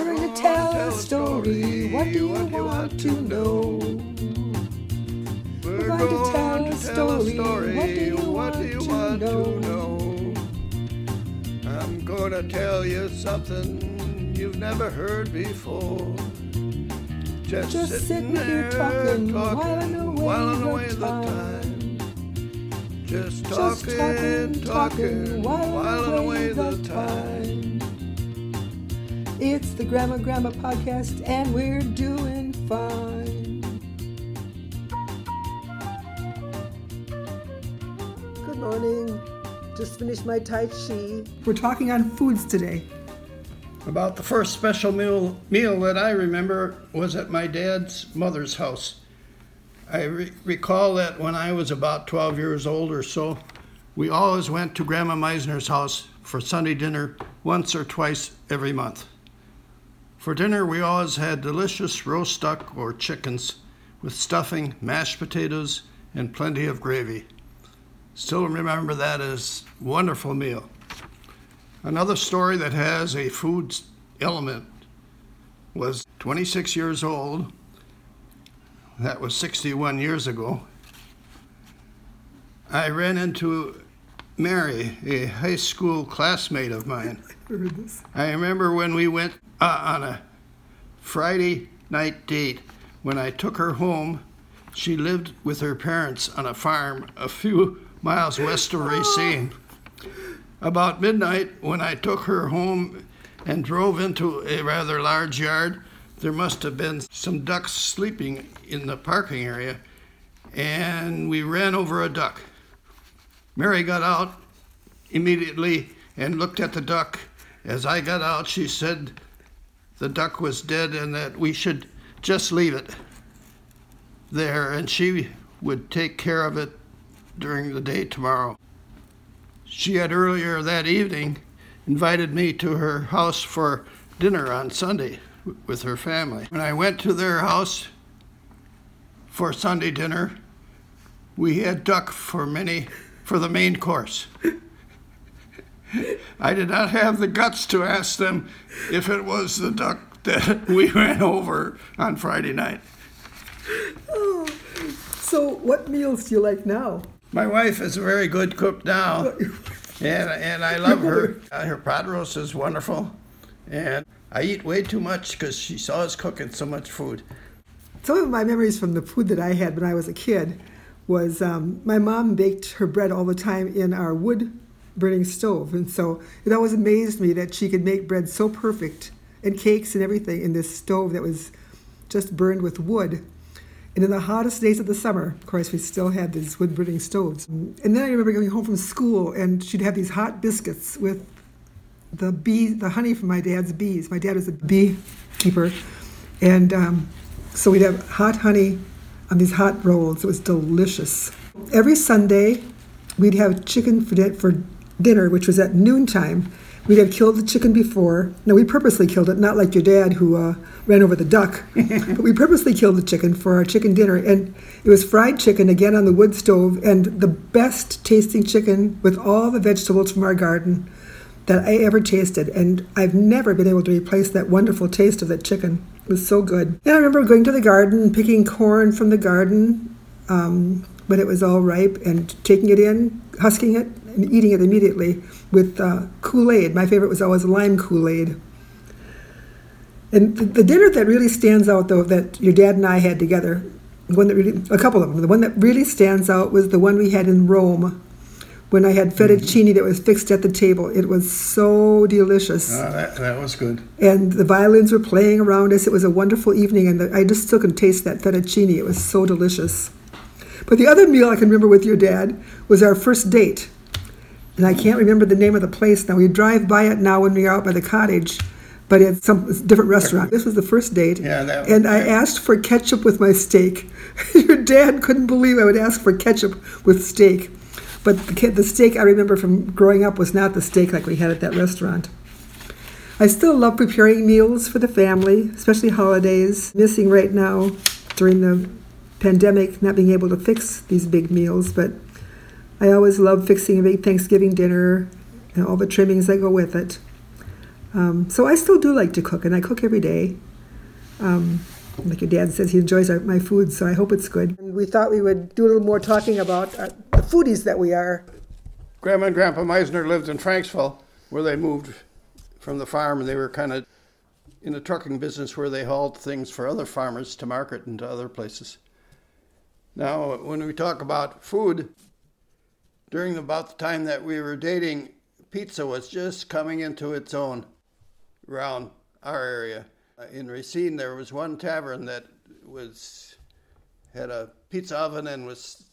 We're going to tell a story. What do you want to know? We're going to tell a to tell a story. What do you What do you want want to to know? I'm gonna tell you something you've never heard before. Just, Just sitting sitting here there talking, talking, whiling the away the time. time. Just Just talking, talking, while talking, whiling away the time. Time. It's the Grandma Grandma podcast, and we're doing fine. Good morning. Just finished my Tai Chi. We're talking on foods today. About the first special meal, meal that I remember was at my dad's mother's house. I re- recall that when I was about 12 years old or so, we always went to Grandma Meisner's house for Sunday dinner once or twice every month. For dinner, we always had delicious roast duck or chickens with stuffing, mashed potatoes, and plenty of gravy. Still remember that as wonderful meal. Another story that has a food element was 26 years old. That was 61 years ago. I ran into Mary, a high school classmate of mine. Heard this. I remember when we went uh, on a Friday night date. When I took her home, she lived with her parents on a farm a few miles west of Racine. About midnight, when I took her home and drove into a rather large yard, there must have been some ducks sleeping in the parking area, and we ran over a duck. Mary got out immediately and looked at the duck. As I got out, she said the duck was dead and that we should just leave it there and she would take care of it during the day tomorrow. She had earlier that evening invited me to her house for dinner on Sunday with her family. When I went to their house for Sunday dinner, we had duck for many for the main course. I did not have the guts to ask them if it was the duck that we ran over on Friday night. Oh, so what meals do you like now? My wife is a very good cook now, and, and I love her. Uh, Her pot roast is wonderful, and I eat way too much because she saw us cooking so much food. Some of my memories from the food that I had when I was a kid was um, my mom baked her bread all the time in our wood burning stove. And so it always amazed me that she could make bread so perfect and cakes and everything in this stove that was just burned with wood. And in the hottest days of the summer, of course, we still had these wood burning stoves. And then I remember going home from school and she'd have these hot biscuits with the bee, the honey from my dad's bees. My dad was a beekeeper, and um, so we'd have hot honey on these hot rolls. It was delicious. Every Sunday, we'd have chicken for, di- for dinner, which was at noontime. We'd have killed the chicken before. No, we purposely killed it, not like your dad who uh, ran over the duck. but we purposely killed the chicken for our chicken dinner, and it was fried chicken again on the wood stove, and the best tasting chicken with all the vegetables from our garden that I ever tasted, and I've never been able to replace that wonderful taste of that chicken. Was so good. And I remember going to the garden picking corn from the garden um, when it was all ripe and taking it in, husking it, and eating it immediately with uh, Kool Aid. My favorite was always lime Kool Aid. And the, the dinner that really stands out, though, that your dad and I had together, one that really, a couple of them, the one that really stands out was the one we had in Rome when I had fettuccine that was fixed at the table. It was so delicious. Uh, that, that was good. And the violins were playing around us. It was a wonderful evening, and the, I just still can taste that fettuccine. It was so delicious. But the other meal I can remember with your dad was our first date. And I can't remember the name of the place now. We drive by it now when we're out by the cottage, but it's some different restaurant. This was the first date. Yeah, that- And I asked for ketchup with my steak. your dad couldn't believe I would ask for ketchup with steak. But the, the steak I remember from growing up was not the steak like we had at that restaurant. I still love preparing meals for the family, especially holidays. Missing right now during the pandemic, not being able to fix these big meals, but I always love fixing a big Thanksgiving dinner and all the trimmings that go with it. Um, so I still do like to cook, and I cook every day. Um, like your dad says, he enjoys our, my food, so I hope it's good. And we thought we would do a little more talking about uh, the foodies that we are. Grandma and Grandpa Meisner lived in Franksville, where they moved from the farm, and they were kind of in the trucking business where they hauled things for other farmers to market and to other places. Now, when we talk about food, during about the time that we were dating, pizza was just coming into its own around our area. In Racine, there was one tavern that was had a pizza oven and was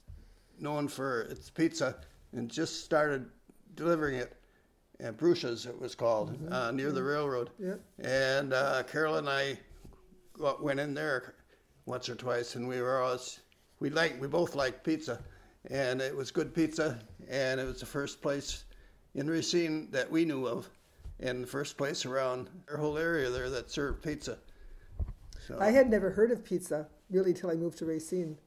known for its pizza, and just started delivering it. And Brucia's, it was called, mm-hmm. uh, near the railroad. Yeah. And uh, Carol and I went in there once or twice, and we were always we liked we both liked pizza, and it was good pizza, and it was the first place in Racine that we knew of in the first place around our whole area there that served pizza. So. I had never heard of pizza really till I moved to Racine.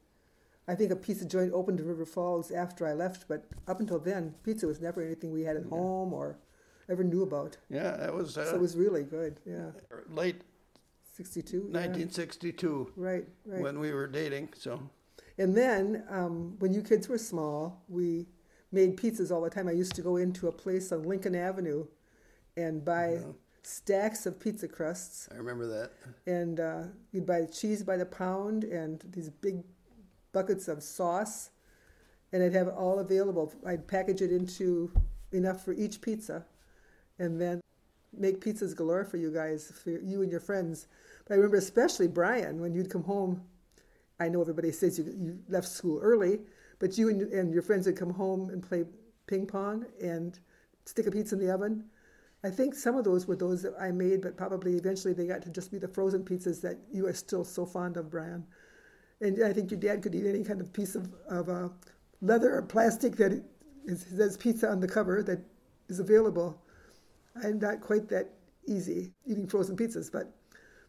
I think a pizza joint opened in River Falls after I left, but up until then, pizza was never anything we had at yeah. home or ever knew about. Yeah, that was. Uh, so it was really good. Yeah. Late. 62. 1962. Yeah. Right, right. When we were dating, so. And then, um, when you kids were small, we made pizzas all the time. I used to go into a place on Lincoln Avenue and buy yeah. stacks of pizza crusts. I remember that. And uh, you'd buy cheese by the pound and these big buckets of sauce, and I'd have it all available. I'd package it into enough for each pizza, and then make pizzas galore for you guys, for you and your friends. But I remember especially Brian when you'd come home. I know everybody says you, you left school early, but you and, and your friends would come home and play ping pong and stick a pizza in the oven I think some of those were those that I made, but probably eventually they got to just be the frozen pizzas that you are still so fond of, Brian. And I think your dad could eat any kind of piece of, of uh, leather or plastic that is, says pizza on the cover that is available. I'm not quite that easy eating frozen pizzas, but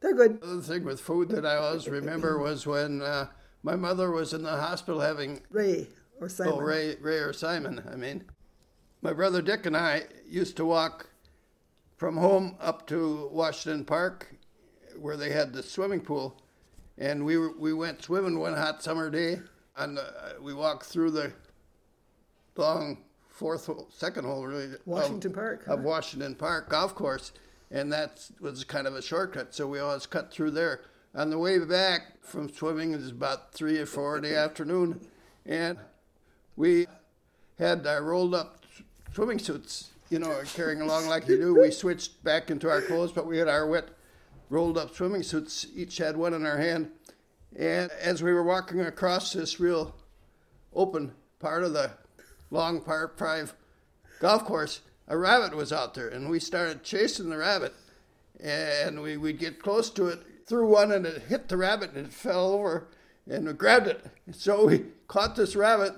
they're good. The thing with food that I always remember was when uh, my mother was in the hospital having Ray or Simon. Oh, Ray, Ray or Simon. I mean, my brother Dick and I used to walk from home up to Washington Park, where they had the swimming pool, and we were, we went swimming one hot summer day, and uh, we walked through the long fourth hole, second hole really Washington of, Park of Washington Park golf course, and that was kind of a shortcut, so we always cut through there. On the way back from swimming, it was about three or four in the afternoon, and we had our rolled up swimming suits you know, carrying along like you do. We switched back into our clothes, but we had our wet, rolled up swimming suits. Each had one in our hand. And as we were walking across this real open part of the long par five golf course, a rabbit was out there, and we started chasing the rabbit. And we would get close to it, threw one, and it hit the rabbit, and it fell over, and we grabbed it. So we caught this rabbit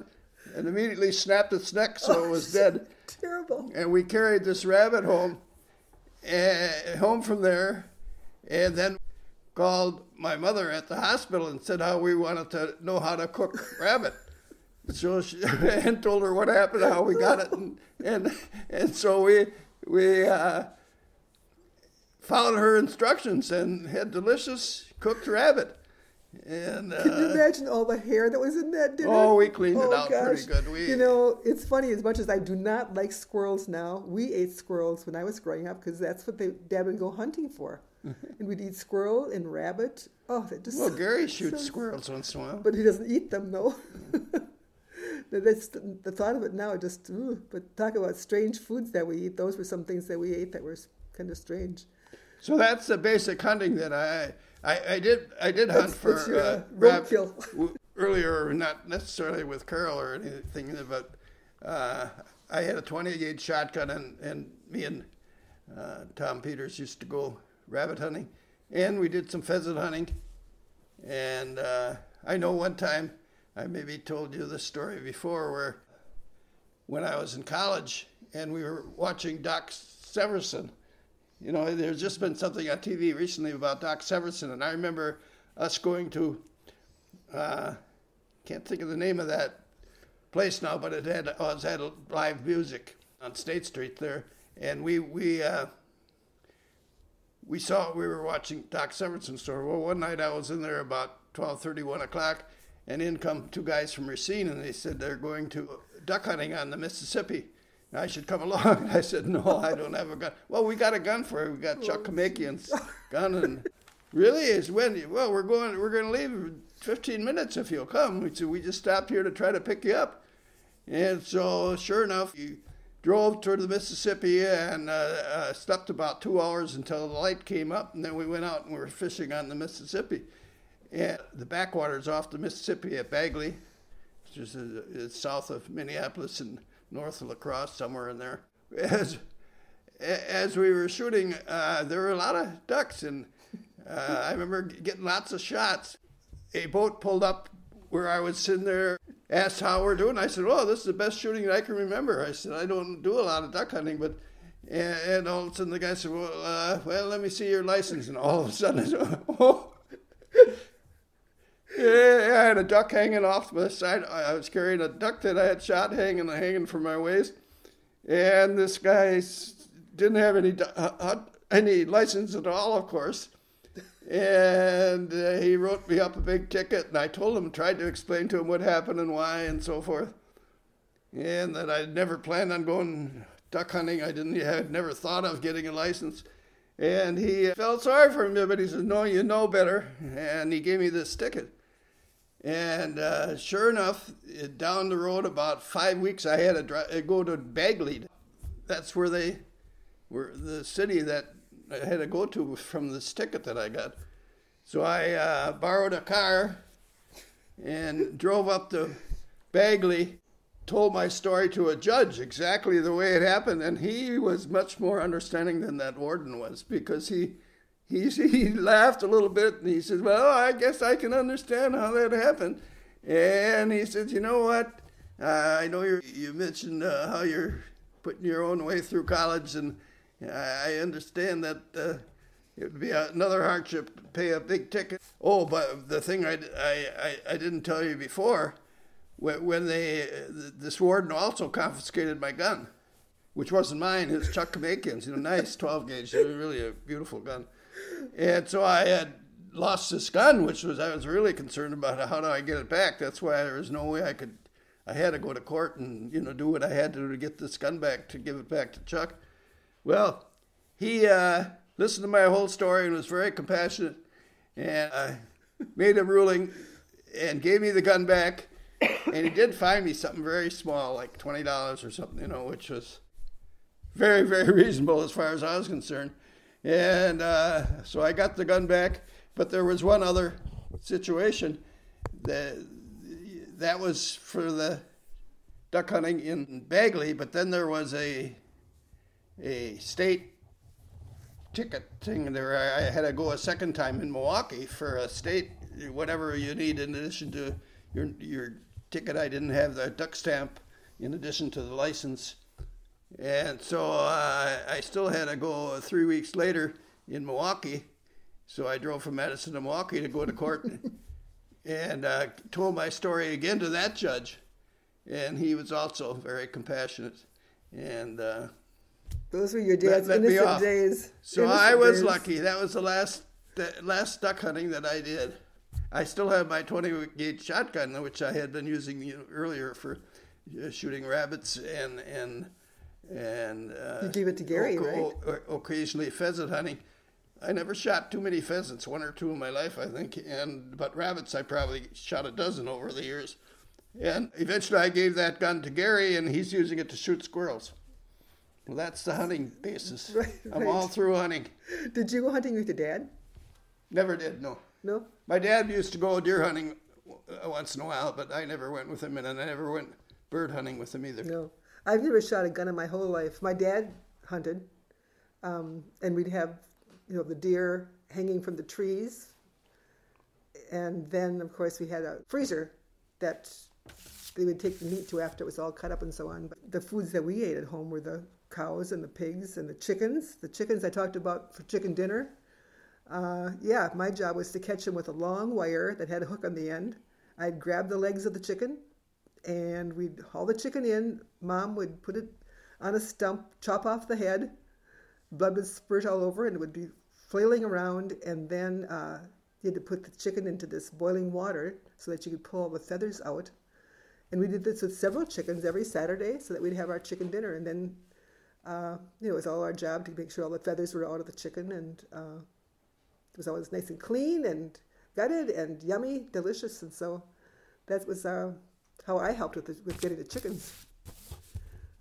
and immediately snapped its neck, so it oh, was dead. Terrible. And we carried this rabbit home, and home from there, and then called my mother at the hospital and said how we wanted to know how to cook rabbit. So she, and told her what happened, how we got it, and and, and so we we uh, followed her instructions and had delicious cooked rabbit. And uh, can you imagine all the hair that was in that dinner? Oh, we cleaned oh, it out gosh. pretty good. We, you know, it's funny. As much as I do not like squirrels now, we ate squirrels when I was growing up because that's what they, Dad would go hunting for, and we'd eat squirrel and rabbit. Oh, that just well, Gary shoots so, squirrels once in a while, but he doesn't eat them though. that's the, the, thought of it now. Just ooh, but talk about strange foods that we eat. Those were some things that we ate that were kind of strange. So that's the basic hunting that I I, I did I did hunt that's, for that's your, uh, roadkill earlier, not necessarily with Carol or anything, but uh, I had a 20 gauge shotgun, and, and me and uh, Tom Peters used to go rabbit hunting, and we did some pheasant hunting. And uh, I know one time I maybe told you this story before, where when I was in college and we were watching Doc Severinsen you know, there's just been something on TV recently about Doc Severinsen, and I remember us going to, uh, can't think of the name of that place now, but it had always had live music on State Street there, and we we uh, we saw we were watching Doc Severinsen's story. Well, one night I was in there about 12:30, 1 o'clock, and in come two guys from Racine, and they said they're going to duck hunting on the Mississippi. And I should come along. I said, no, I don't have a gun. Well, we got a gun for you. We got Chuck oh. Kamakian's gun, and really is when. Well, we're going. We're going to leave in 15 minutes if you'll come. We said we just stopped here to try to pick you up, and so sure enough, you drove toward the Mississippi and uh, uh, slept about two hours until the light came up, and then we went out and we were fishing on the Mississippi. And the backwaters off the Mississippi at Bagley, which is uh, south of Minneapolis and north of La Crosse, somewhere in there. As as we were shooting, uh, there were a lot of ducks, and uh, I remember getting lots of shots. A boat pulled up where I was sitting there asked how we're doing. I said, "Oh, this is the best shooting I can remember." I said, "I don't do a lot of duck hunting, but." And, and all of a sudden, the guy said, "Well, uh, well, let me see your license." And all of a sudden, I said, "Oh." yeah, I had a duck hanging off the side. I was carrying a duck that I had shot hanging hanging from my waist, and this guy didn't have any uh, any license at all, of course and uh, he wrote me up a big ticket, and I told him, tried to explain to him what happened and why, and so forth, and that i'd never planned on going duck hunting. I didn't, had never thought of getting a license, and he felt sorry for me, but he said, "No, you know better," and he gave me this ticket. And uh, sure enough, down the road about five weeks, I had to go to Bagley. That's where they were the city that I had to go to from this ticket that I got. So I uh, borrowed a car and drove up to Bagley, told my story to a judge exactly the way it happened, and he was much more understanding than that warden was because he he he laughed a little bit and he said, "Well, I guess I can understand how that happened." And he said, "You know what? Uh, I know you you mentioned uh, how you're putting your own way through college and." I understand that uh, it would be another hardship to pay a big ticket. Oh, but the thing I, I, I didn't tell you before, when they, this warden also confiscated my gun, which wasn't mine, it's Chuck Kamakian's, you know, nice 12 gauge, really a beautiful gun. And so I had lost this gun, which was, I was really concerned about how do I get it back. That's why there was no way I could, I had to go to court and, you know, do what I had to do to get this gun back, to give it back to Chuck. Well, he uh, listened to my whole story and was very compassionate, and I made a ruling and gave me the gun back. And he did find me something very small, like twenty dollars or something, you know, which was very, very reasonable as far as I was concerned. And uh, so I got the gun back, but there was one other situation that that was for the duck hunting in Bagley, but then there was a a state ticket thing there. I had to go a second time in Milwaukee for a state whatever you need in addition to your your ticket. I didn't have the duck stamp in addition to the license, and so uh, I still had to go three weeks later in Milwaukee. So I drove from Madison to Milwaukee to go to court, and uh, told my story again to that judge, and he was also very compassionate, and. Uh, those were your dad's let, let innocent days. So innocent I was days. lucky. That was the last the last duck hunting that I did. I still have my 20 gauge shotgun, which I had been using earlier for uh, shooting rabbits and and and. Uh, you gave it to Gary, o- right? O- occasionally pheasant hunting. I never shot too many pheasants, one or two in my life, I think. And but rabbits, I probably shot a dozen over the years. And eventually, I gave that gun to Gary, and he's using it to shoot squirrels. Well, that's the hunting basis. Right, I'm all through hunting. Did you go hunting with your dad? Never did, no. No? My dad used to go deer hunting once in a while, but I never went with him, and I never went bird hunting with him either. No. I've never shot a gun in my whole life. My dad hunted, um, and we'd have, you know, the deer hanging from the trees. And then, of course, we had a freezer that they would take the meat to after it was all cut up and so on. But the foods that we ate at home were the cows and the pigs and the chickens. The chickens I talked about for chicken dinner. Uh, yeah, my job was to catch them with a long wire that had a hook on the end. I'd grab the legs of the chicken and we'd haul the chicken in. Mom would put it on a stump, chop off the head. Blood would spurt all over and it would be flailing around, and then uh, you had to put the chicken into this boiling water so that you could pull all the feathers out. And we did this with several chickens every Saturday so that we'd have our chicken dinner. And then, uh, you know, it was all our job to make sure all the feathers were out of the chicken. And uh, it was always nice and clean and gutted and yummy, delicious. And so that was uh, how I helped with, the, with getting the chickens.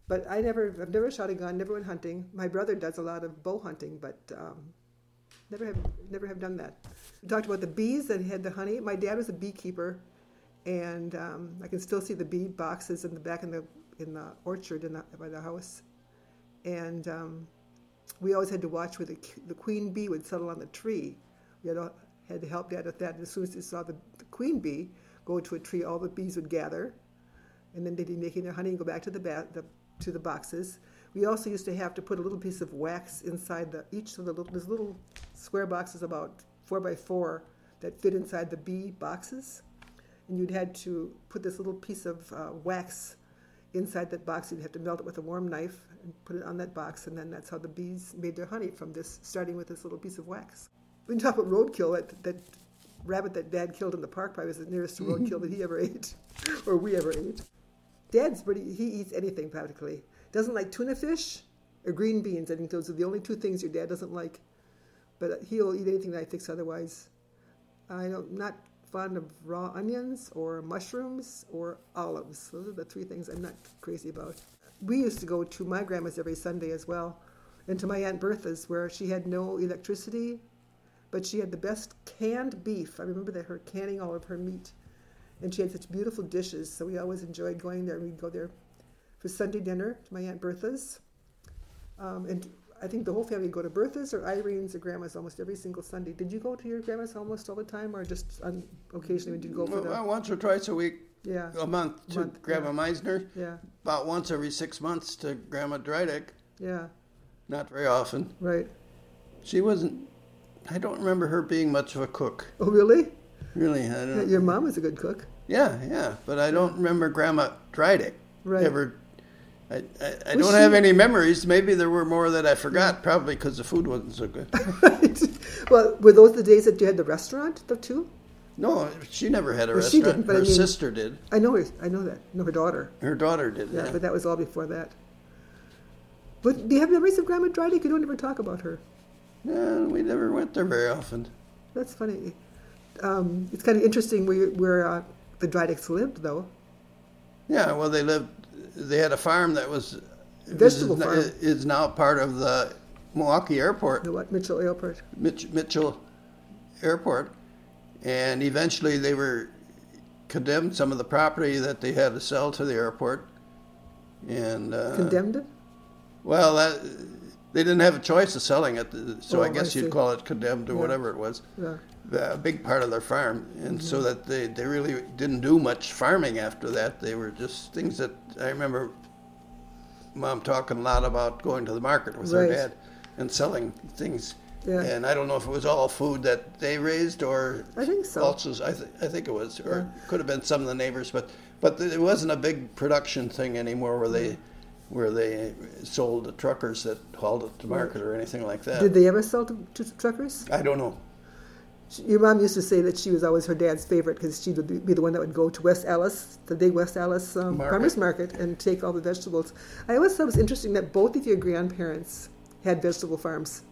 But I never, I've never shot a gun, never went hunting. My brother does a lot of bow hunting, but um, never have, never have done that. We talked about the bees that had the honey. My dad was a beekeeper, and um, I can still see the bee boxes in the back in the in the orchard in the, by the house. And um, we always had to watch where the, the queen bee would settle on the tree. We had, had to help dad with that. And as soon as they saw the, the queen bee go to a tree, all the bees would gather, and then they'd be making their honey and go back to the, ba- the to the boxes. We also used to have to put a little piece of wax inside the each of the little, there's little square boxes about four by four that fit inside the bee boxes, and you'd had to put this little piece of uh, wax inside that box. You'd have to melt it with a warm knife and put it on that box, and then that's how the bees made their honey from this, starting with this little piece of wax. We talk about roadkill. That, that rabbit that Dad killed in the park probably was the nearest to roadkill that he ever ate, or we ever ate. Dad's pretty, he eats anything practically. Doesn't like tuna fish or green beans. I think those are the only two things your dad doesn't like. But he'll eat anything that I fix otherwise. I'm not fond of raw onions or mushrooms or olives. Those are the three things I'm not crazy about. We used to go to my grandma's every Sunday as well, and to my Aunt Bertha's, where she had no electricity, but she had the best canned beef. I remember that her canning all of her meat and she had such beautiful dishes. So we always enjoyed going there. We'd go there for Sunday dinner to my Aunt Bertha's. Um, and I think the whole family would go to Bertha's or Irene's or Grandma's almost every single Sunday. Did you go to your grandma's almost all the time, or just on, occasionally did you go for well, the? once or twice a week. Yeah. A month to Month, Grandma yeah. Meisner. Yeah, About once every six months to Grandma Drydick. yeah, Not very often. right. She wasn't. I don't remember her being much of a cook. Oh, really? Really, I don't. Your mom was a good cook. Yeah, yeah, but I don't remember Grandma Drydick Right. ever. I, I, I don't she- have any memories. Maybe there were more that I forgot, probably because the food wasn't so good. right. Well, were those the days that you had the restaurant, the two? No, she never had a Well, she restaurant. didn't, but I her mean- sister did. I know. I know that. No, her daughter. Her daughter did. Yeah, Yeah, but that was all before that. But do you have memories of Grandma Drydick? You don't ever talk about her. No, we never went there very often. That's funny. Um, it's kind of interesting where, where uh, the Drydicks lived, though. Yeah, well, they lived. They had a farm that was Vegetable is, farm. is now part of the Milwaukee Airport, The what? Mitchell Airport. Mitch, Mitchell Airport, and eventually they were condemned some of the property that they had to sell to the airport, and uh, Condemned it? Well, that, they didn't have a choice of selling it, so Oh, I I guess see. you'd call it condemned or Yeah. whatever it was. Yeah. A big part of their farm, and so Mm-hmm. that they, they really didn't do much farming after that. They were just things that I remember mom talking a lot about going to the market with her dad and selling things. Yeah. And I don't know if it was all food that they raised or I think so. also I, th- I think it was or Yeah. it could have been some of the neighbors, but but it wasn't a big production thing anymore where they where they sold the truckers that hauled it to market or anything like that. Did they ever sell to, to truckers? I don't know. She- Your mom used to say that she was always her dad's favorite because she would be the one that would go to West Allis, the big West Allis um, Market. farmers market, and take all the vegetables. I always thought it was interesting that both of your grandparents had vegetable farms.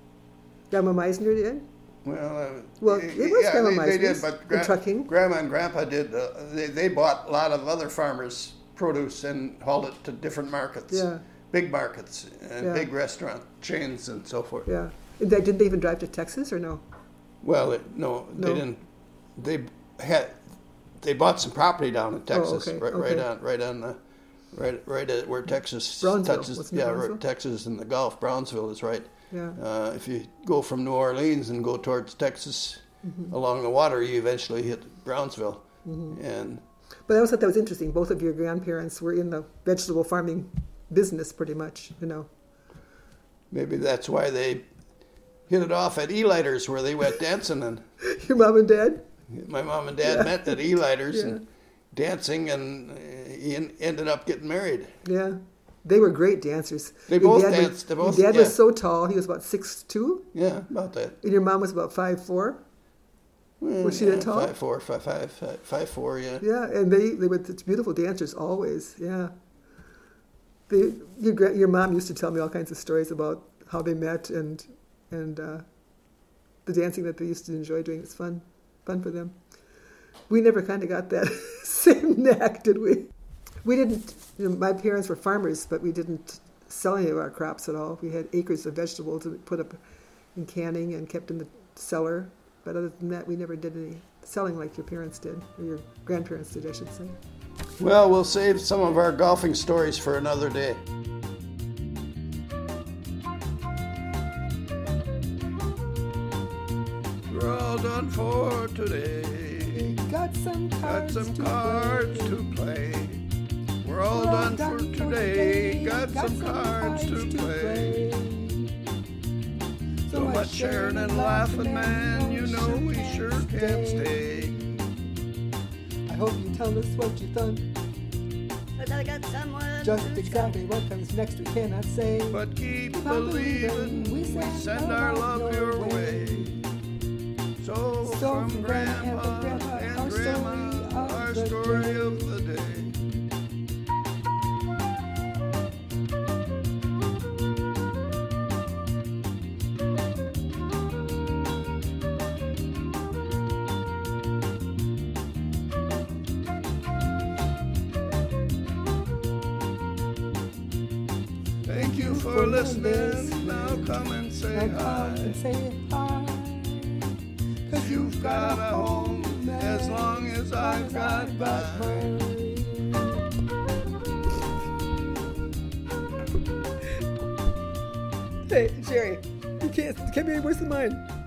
Grandma Meisner did. Well, uh, Well, it was yeah, Grandma they, they did, but gra- trucking. Grandma and Grandpa did. Uh, they, they bought a lot of other farmers' produce and hauled it to different markets, Yeah. big markets and Yeah. big restaurant chains and so forth. Yeah. And they- Did they even drive to Texas or no? Well, it, no, No. they didn't. They had they bought some property down in Texas, Oh, okay, right, right on, right on the, right, right at where Texas touches, yeah, Texas and the Gulf. Brownsville is right. Yeah. Uh, if you go from New Orleans and go towards Texas Mm-hmm. along the water, you eventually hit Brownsville, Mm-hmm. and But I always thought that was interesting. Both of your grandparents were in the vegetable farming business, pretty much. You know. maybe that's why they hit it off at Eliters where they went dancing and. Your mom and dad. My mom and dad Yeah. met at Eliters Yeah. and dancing, and he ended up getting married. Yeah. They were great dancers. They Your both dad was- They both- Your dad yeah. was so tall; he was about six two, Yeah, about that. and your mom was about five four. Was she yeah, that tall? Five four, five five, five, five four. Yeah. Yeah, and they they were such beautiful dancers always. Yeah. They, your your mom used to tell me all kinds of stories about how they met and and uh, the dancing that they used to enjoy doing. It's fun, fun for them. We never kind of got that same knack, did we? We didn't. You know, my parents were farmers, but we didn't sell any of our crops at all. We had acres of vegetables that we put up in canning and kept in the cellar. But other than that, we never did any selling like your parents did, or your grandparents did, I should say. Well, we'll save some of our golfing stories for another day. We're all done for today. Got some Got cards, some to cards play. to play. We're all all done for today. Got some cards to play. So much sharing and laughing, man. You know we sure can't stay. I hope you tell us what you thought. But I got someone Just exactly what comes next, we cannot say. But keep believing, we send our love your way. So, from Grandpa and our story Grandma, of our the story day. of the listening. Now come and say Now come hi. and say hi. Cause You've got a home as long as I've got mine. Hey, Jerry, you can't, it can't be any worse than mine. My gosh.